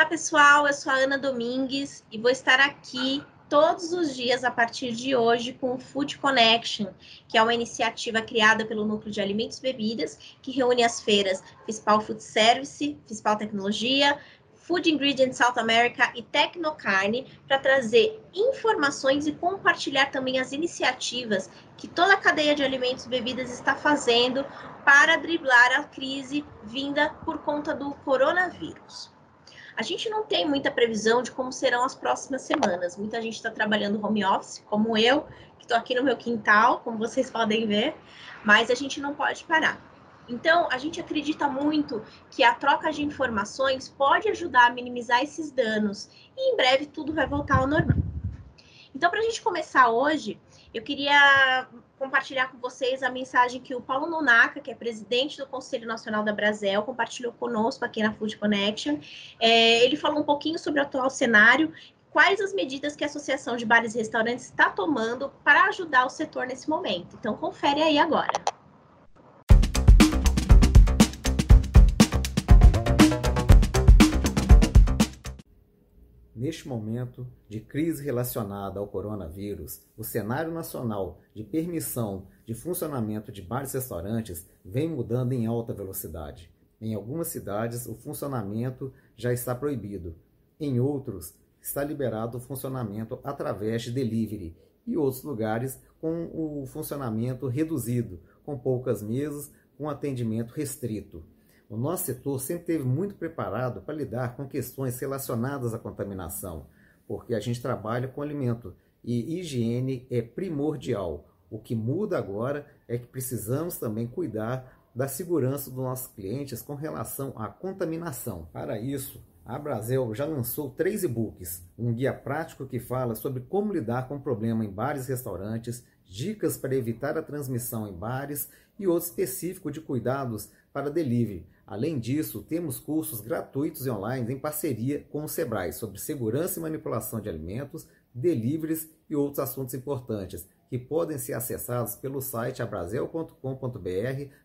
Olá, pessoal. Eu sou a Ana Domingues e vou estar aqui todos os dias a partir de hoje com o Food Connection, que é uma iniciativa criada pelo Núcleo de Alimentos e Bebidas, que reúne as feiras Fispal Food Service, Fispal Tecnologia, Food Ingredients South America e Tecnocarne para trazer informações e compartilhar também as iniciativas que toda a cadeia de alimentos e bebidas está fazendo para driblar a crise vinda por conta do coronavírus. A gente não tem muita previsão de como serão as próximas semanas. Muita gente está trabalhando home office, como eu, que estou aqui no meu quintal, como vocês podem ver, mas a gente não pode parar. Então, a gente acredita muito que a troca de informações pode ajudar a minimizar esses danos e em breve tudo vai voltar ao normal. Então, para a gente começar hoje, eu queria compartilhar com vocês a mensagem que o Paulo Nonaka, que é presidente do Conselho Nacional da Brasel, compartilhou conosco aqui na Food Connection. É, ele falou um pouquinho sobre o atual cenário, quais as medidas que a Associação de Bares e Restaurantes está tomando para ajudar o setor nesse momento. Então, confere aí agora. Neste momento de crise relacionada ao coronavírus, o cenário nacional de permissão de funcionamento de bares e restaurantes vem mudando em alta velocidade. Em algumas cidades, o funcionamento já está proibido. Em outros, está liberado o funcionamento através de delivery e outros lugares com o funcionamento reduzido, com poucas mesas, com atendimento restrito. O nosso setor sempre esteve muito preparado para lidar com questões relacionadas à contaminação, porque a gente trabalha com alimento e higiene é primordial. O que muda agora é que precisamos também cuidar da segurança dos nossos clientes com relação à contaminação. Para isso, a Brasel já lançou três e-books, um guia prático que fala sobre como lidar com o problema em bares e restaurantes, dicas para evitar a transmissão em bares e outro específico de cuidados para delivery. Além disso, temos cursos gratuitos e online em parceria com o Sebrae sobre segurança e manipulação de alimentos, deliveries e outros assuntos importantes que podem ser acessados pelo site abraselcombr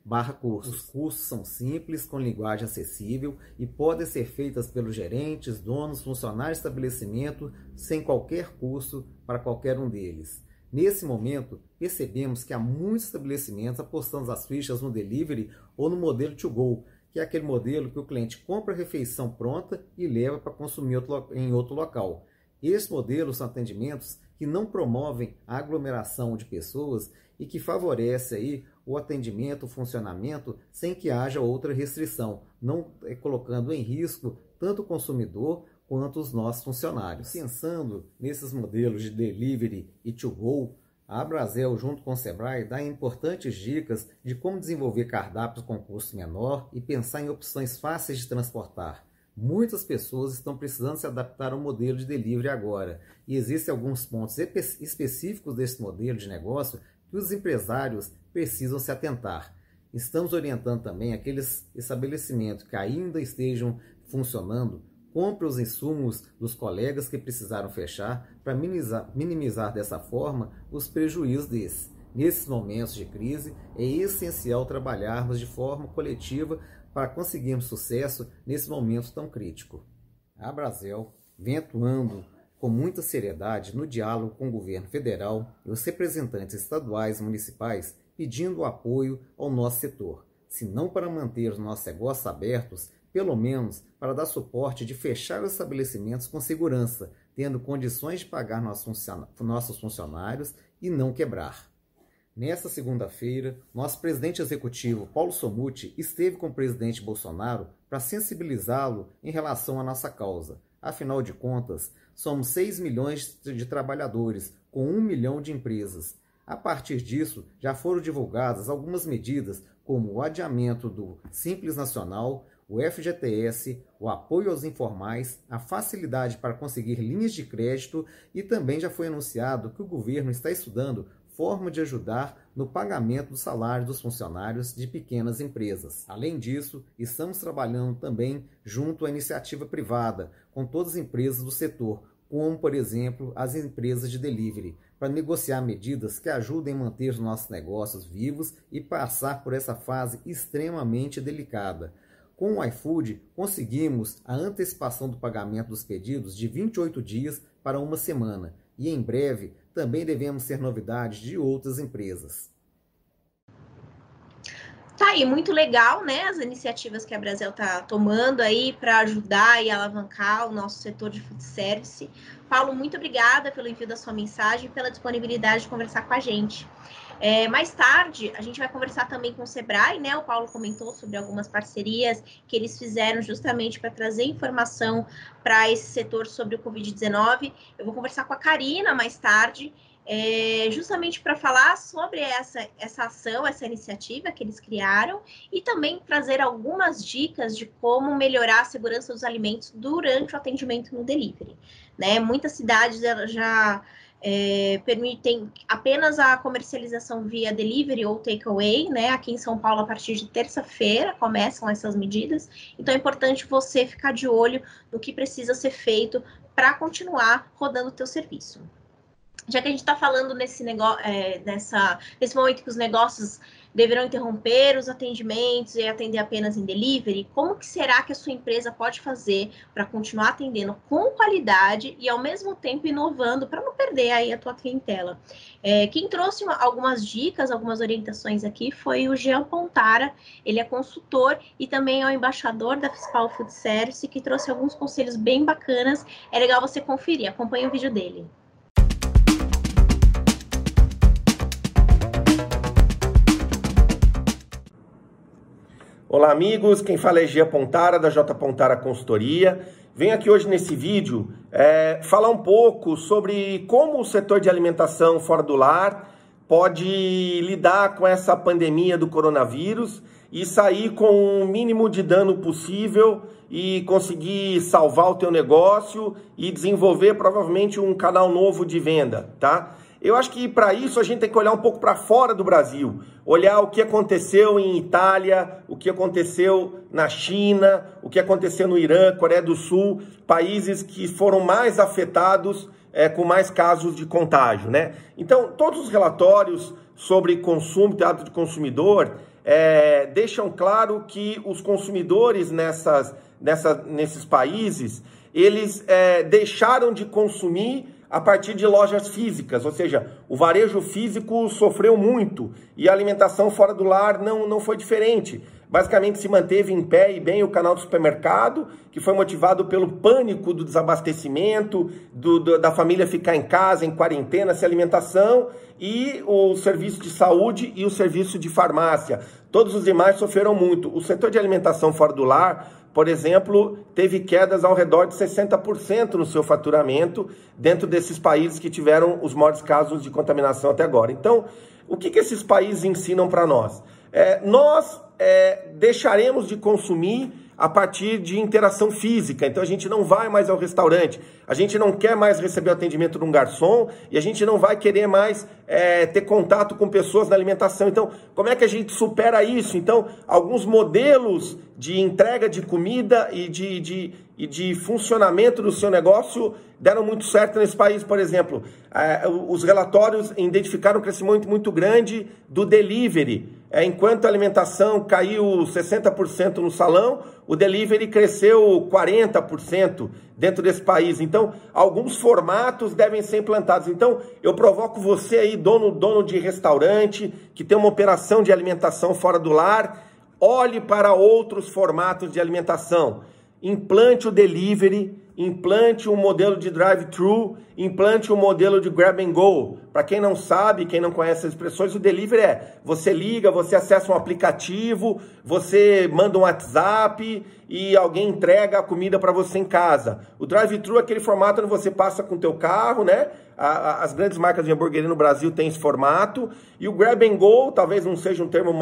barra cursos. Os cursos são simples, com linguagem acessível e podem ser feitas pelos gerentes, donos, funcionários de estabelecimento sem qualquer custo para qualquer um deles. Nesse momento, percebemos que há muitos estabelecimentos apostando as fichas no delivery ou no modelo to go, que é aquele modelo que o cliente compra a refeição pronta e leva para consumir em outro local. Esses modelos são atendimentos que não promovem a aglomeração de pessoas e que favorece aí o atendimento, o funcionamento, sem que haja outra restrição, não é, colocando em risco tanto o consumidor quanto os nossos funcionários. Pensando nesses modelos de delivery e to go, a Abrazel, junto com o Sebrae, dá importantes dicas de como desenvolver cardápios com custo menor e pensar em opções fáceis de transportar. Muitas pessoas estão precisando se adaptar ao modelo de delivery agora, e existem alguns pontos específicos desse modelo de negócio que os empresários precisam se atentar. Estamos orientando também aqueles estabelecimentos que ainda estejam funcionando Compre os insumos dos colegas que precisaram fechar para minimizar, minimizar dessa forma os prejuízos desses. Nesses momentos de crise, é essencial trabalharmos de forma coletiva para conseguirmos sucesso nesse momento tão crítico. A Brasil vem atuando com muita seriedade no diálogo com o governo federal e os representantes estaduais e municipais pedindo apoio ao nosso setor, se não para manter os nossos negócios abertos, pelo menos para dar suporte de fechar os estabelecimentos com segurança, tendo condições de pagar nossos funcionários e não quebrar. Nesta segunda-feira, nosso presidente executivo, Paulo Somuti, esteve com o presidente Bolsonaro para sensibilizá-lo em relação à nossa causa. Afinal de contas, somos 6 milhões de trabalhadores, com 1 milhão de empresas. A partir disso, já foram divulgadas algumas medidas, como o adiamento do Simples Nacional, o FGTS, o apoio aos informais, a facilidade para conseguir linhas de crédito e também já foi anunciado que o governo está estudando forma de ajudar no pagamento do salário dos funcionários de pequenas empresas. Além disso, estamos trabalhando também junto à iniciativa privada, com todas as empresas do setor, como, por exemplo, as empresas de delivery, para negociar medidas que ajudem a manter os nossos negócios vivos e passar por essa fase extremamente delicada. Com o iFood, conseguimos a antecipação do pagamento dos pedidos de 28 dias para uma semana e em breve também devemos ter novidades de outras empresas. Tá aí, muito legal, né? As iniciativas que a Brasil está tomando aí para ajudar e alavancar o nosso setor de food service. Paulo, muito obrigada pelo envio da sua mensagem e pela disponibilidade de conversar com a gente. É, mais tarde, a gente vai conversar também com o Sebrae, né? O Paulo comentou sobre algumas parcerias que eles fizeram justamente para trazer informação para esse setor sobre o Covid-19. Eu vou conversar com a Karina mais tarde é, justamente para falar sobre essa, essa ação, essa iniciativa que eles criaram e também trazer algumas dicas de como melhorar a segurança dos alimentos durante o atendimento no delivery. Né? Muitas cidades já é, permitem apenas a comercialização via delivery ou takeaway, né? Aqui em São Paulo, a partir de terça-feira, começam essas medidas. Então, é importante você ficar de olho no que precisa ser feito para continuar rodando o teu serviço já que a gente está falando nesse negócio, é, nessa, nesse momento que os negócios deverão interromper os atendimentos e atender apenas em delivery, como que será que a sua empresa pode fazer para continuar atendendo com qualidade e ao mesmo tempo inovando para não perder aí a tua clientela? É, quem trouxe algumas dicas, algumas orientações aqui foi o Jean Pontara, ele é consultor e também é o embaixador da Fiscal Food Service, que trouxe alguns conselhos bem bacanas. É legal você conferir, acompanhe o vídeo dele. Olá amigos, quem fala é Gia Pontara da J Pontara Consultoria. Venho aqui hoje nesse vídeo é, falar um pouco sobre como o setor de alimentação fora do lar pode lidar com essa pandemia do coronavírus e sair com o mínimo de dano possível e conseguir salvar o teu negócio e desenvolver provavelmente um canal novo de venda, tá? Eu acho que para isso a gente tem que olhar um pouco para fora do Brasil, olhar o que aconteceu em Itália, o que aconteceu na China, o que aconteceu no Irã, Coreia do Sul, países que foram mais afetados é, com mais casos de contágio, né? Então, todos os relatórios sobre consumo, teatro de consumidor, é, deixam claro que os consumidores nessas, nessa, nesses países, eles é, deixaram de consumir a partir de lojas físicas, ou seja, o varejo físico sofreu muito e a alimentação fora do lar não, não foi diferente. Basicamente se manteve em pé e bem o canal do supermercado, que foi motivado pelo pânico do desabastecimento, do, do, da família ficar em casa, em quarentena, sem alimentação, e o serviço de saúde e o serviço de farmácia. Todos os demais sofreram muito. O setor de alimentação fora do lar por exemplo, teve quedas ao redor de 60% no seu faturamento dentro desses países que tiveram os maiores casos de contaminação até agora. Então, o que, que esses países ensinam para nós? É, nós é, deixaremos de consumir a partir de interação física. Então a gente não vai mais ao restaurante, a gente não quer mais receber o atendimento de um garçom e a gente não vai querer mais é, ter contato com pessoas na alimentação. Então, como é que a gente supera isso? Então, alguns modelos de entrega de comida e de, de, e de funcionamento do seu negócio deram muito certo nesse país, por exemplo. É, os relatórios identificaram um crescimento muito grande do delivery. É, enquanto a alimentação caiu 60% no salão, o delivery cresceu 40% dentro desse país. Então, alguns formatos devem ser implantados. Então, eu provoco você aí, dono, dono de restaurante, que tem uma operação de alimentação fora do lar, olhe para outros formatos de alimentação implante o delivery, implante um modelo de drive-thru, implante um modelo de grab and go. Para quem não sabe, quem não conhece as expressões, o delivery é você liga, você acessa um aplicativo, você manda um WhatsApp e alguém entrega a comida para você em casa. O drive-thru é aquele formato onde você passa com o teu carro, né? as grandes marcas de hamburgueria no Brasil têm esse formato. E o grab and go, talvez não seja um termo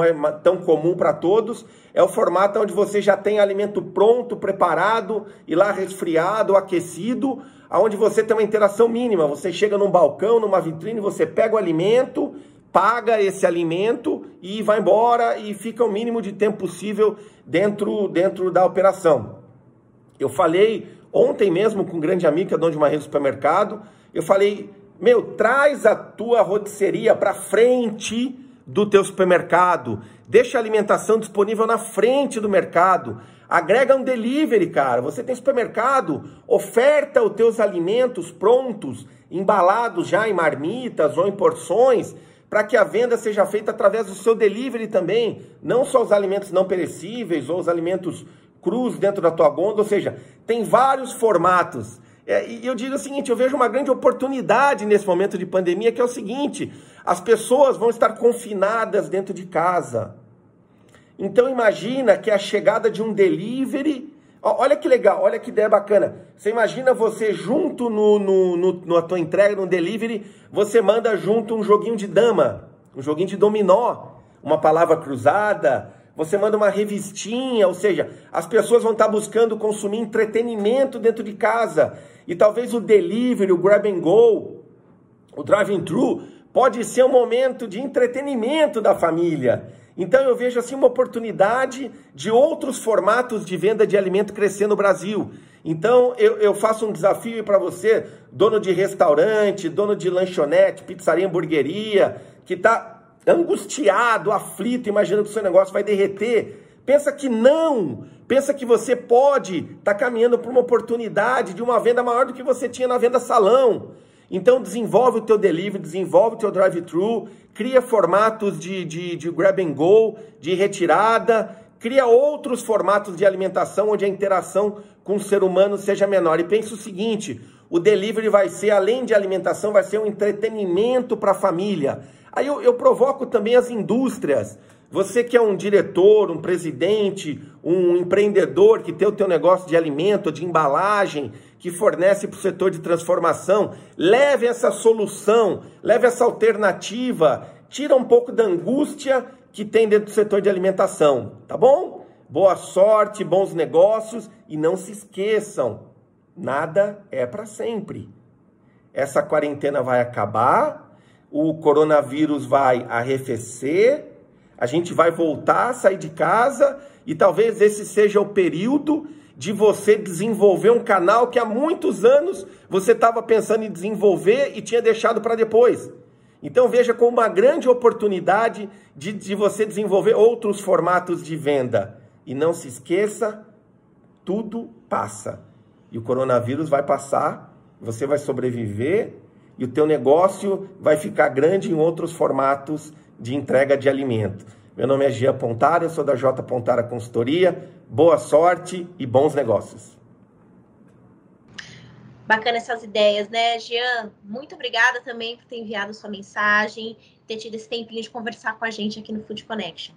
tão comum para todos, é o formato onde você já tem alimento pronto, preparado e lá resfriado, aquecido, aonde você tem uma interação mínima. Você chega num balcão, numa vitrine, você pega o alimento, paga esse alimento e vai embora e fica o mínimo de tempo possível dentro, dentro da operação. Eu falei ontem mesmo com um grande amigo que é dono de uma rede de supermercado, eu falei, meu, traz a tua rotisseria para frente do teu supermercado, deixa a alimentação disponível na frente do mercado, agrega um delivery, cara. Você tem supermercado, oferta os teus alimentos prontos, embalados já em marmitas ou em porções, para que a venda seja feita através do seu delivery também, não só os alimentos não perecíveis ou os alimentos cruz dentro da tua gôndola, ou seja, tem vários formatos. É, e eu digo o seguinte, eu vejo uma grande oportunidade nesse momento de pandemia, que é o seguinte, as pessoas vão estar confinadas dentro de casa. Então imagina que a chegada de um delivery, olha que legal, olha que ideia bacana. Você imagina você junto no, no, no, na tua entrega, no delivery, você manda junto um joguinho de dama, um joguinho de dominó, uma palavra cruzada, você manda uma revistinha, ou seja, as pessoas vão estar buscando consumir entretenimento dentro de casa. E talvez o delivery, o grab and go, o drive-thru, pode ser um momento de entretenimento da família. Então eu vejo assim uma oportunidade de outros formatos de venda de alimento crescer no Brasil. Então eu, eu faço um desafio para você, dono de restaurante, dono de lanchonete, pizzaria, hamburgueria, que está angustiado, aflito, imaginando que o seu negócio vai derreter. Pensa que não. Pensa que você pode estar tá caminhando para uma oportunidade de uma venda maior do que você tinha na venda salão. Então desenvolve o teu delivery, desenvolve o teu drive-thru, cria formatos de, de, de grab and go, de retirada, cria outros formatos de alimentação onde a interação com o ser humano seja menor. E pensa o seguinte, o delivery vai ser, além de alimentação, vai ser um entretenimento para a família. Aí eu, eu provoco também as indústrias. Você que é um diretor, um presidente, um empreendedor que tem o teu negócio de alimento, de embalagem, que fornece para o setor de transformação, leve essa solução, leve essa alternativa, tira um pouco da angústia que tem dentro do setor de alimentação, tá bom? Boa sorte, bons negócios e não se esqueçam, nada é para sempre. Essa quarentena vai acabar, o coronavírus vai arrefecer, a gente vai voltar a sair de casa e talvez esse seja o período de você desenvolver um canal que há muitos anos você estava pensando em desenvolver e tinha deixado para depois. Então veja como uma grande oportunidade de, de você desenvolver outros formatos de venda. E não se esqueça, tudo passa. E o coronavírus vai passar, você vai sobreviver e o teu negócio vai ficar grande em outros formatos de entrega de alimento. Meu nome é Gia Pontara, eu sou da J Pontara Consultoria. Boa sorte e bons negócios. Bacana essas ideias, né, Jean? Muito obrigada também por ter enviado sua mensagem, ter tido esse tempinho de conversar com a gente aqui no Food Connection.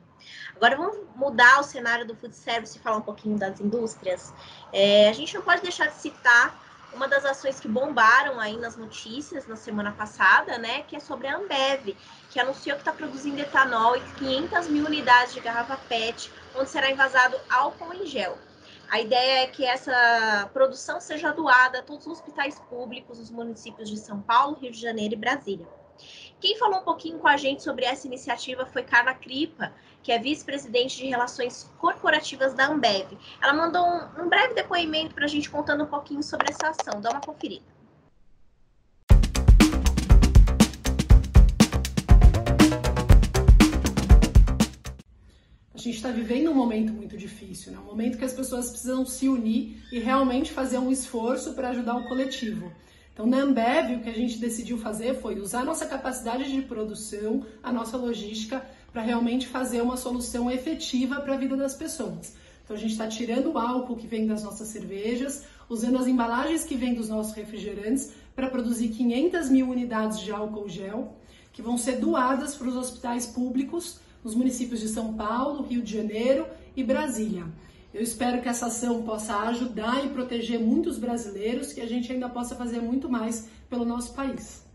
Agora vamos mudar o cenário do food service e falar um pouquinho das indústrias. É, a gente não pode deixar de citar uma das ações que bombaram aí nas notícias na semana passada, né, que é sobre a Ambev, que anunciou que está produzindo etanol e 500 mil unidades de garrafa PET, onde será envasado álcool em gel. A ideia é que essa produção seja doada a todos os hospitais públicos dos municípios de São Paulo, Rio de Janeiro e Brasília. Quem falou um pouquinho com a gente sobre essa iniciativa foi Carla Cripa, que é vice-presidente de Relações Corporativas da Ambev. Ela mandou um, um breve depoimento para a gente contando um pouquinho sobre essa ação. Dá uma conferida. A gente está vivendo um momento muito difícil, né? um momento que as pessoas precisam se unir e realmente fazer um esforço para ajudar o coletivo. Então, na Ambev, o que a gente decidiu fazer foi usar nossa capacidade de produção, a nossa logística, para realmente fazer uma solução efetiva para a vida das pessoas. Então a gente está tirando o álcool que vem das nossas cervejas, usando as embalagens que vêm dos nossos refrigerantes para produzir 500 mil unidades de álcool gel, que vão ser doadas para os hospitais públicos nos municípios de São Paulo, Rio de Janeiro e Brasília. Eu espero que essa ação possa ajudar e proteger muitos brasileiros, que a gente ainda possa fazer muito mais pelo nosso país.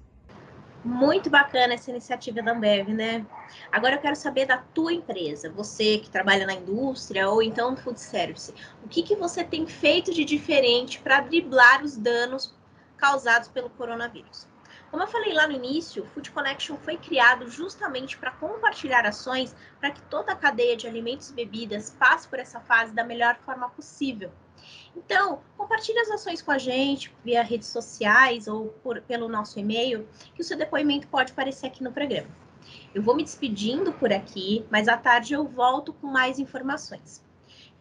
Muito bacana essa iniciativa da Ambev, né? Agora eu quero saber da tua empresa, você que trabalha na indústria ou então no food service, o que, que você tem feito de diferente para driblar os danos causados pelo coronavírus? Como eu falei lá no início, Food Connection foi criado justamente para compartilhar ações para que toda a cadeia de alimentos e bebidas passe por essa fase da melhor forma possível. Então, compartilhe as ações com a gente via redes sociais ou por, pelo nosso e-mail, que o seu depoimento pode aparecer aqui no programa. Eu vou me despedindo por aqui, mas à tarde eu volto com mais informações.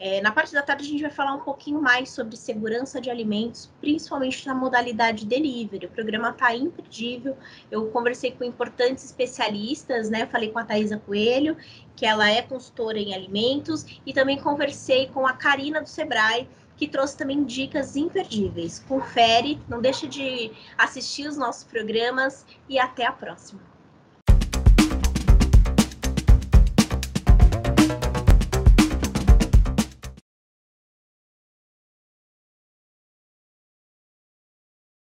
É, na parte da tarde, a gente vai falar um pouquinho mais sobre segurança de alimentos, principalmente na modalidade delivery. O programa está imperdível. Eu conversei com importantes especialistas, né? falei com a Thaisa Coelho, que ela é consultora em alimentos, e também conversei com a Karina do Sebrae, que trouxe também dicas imperdíveis. Confere, não deixe de assistir os nossos programas e até a próxima.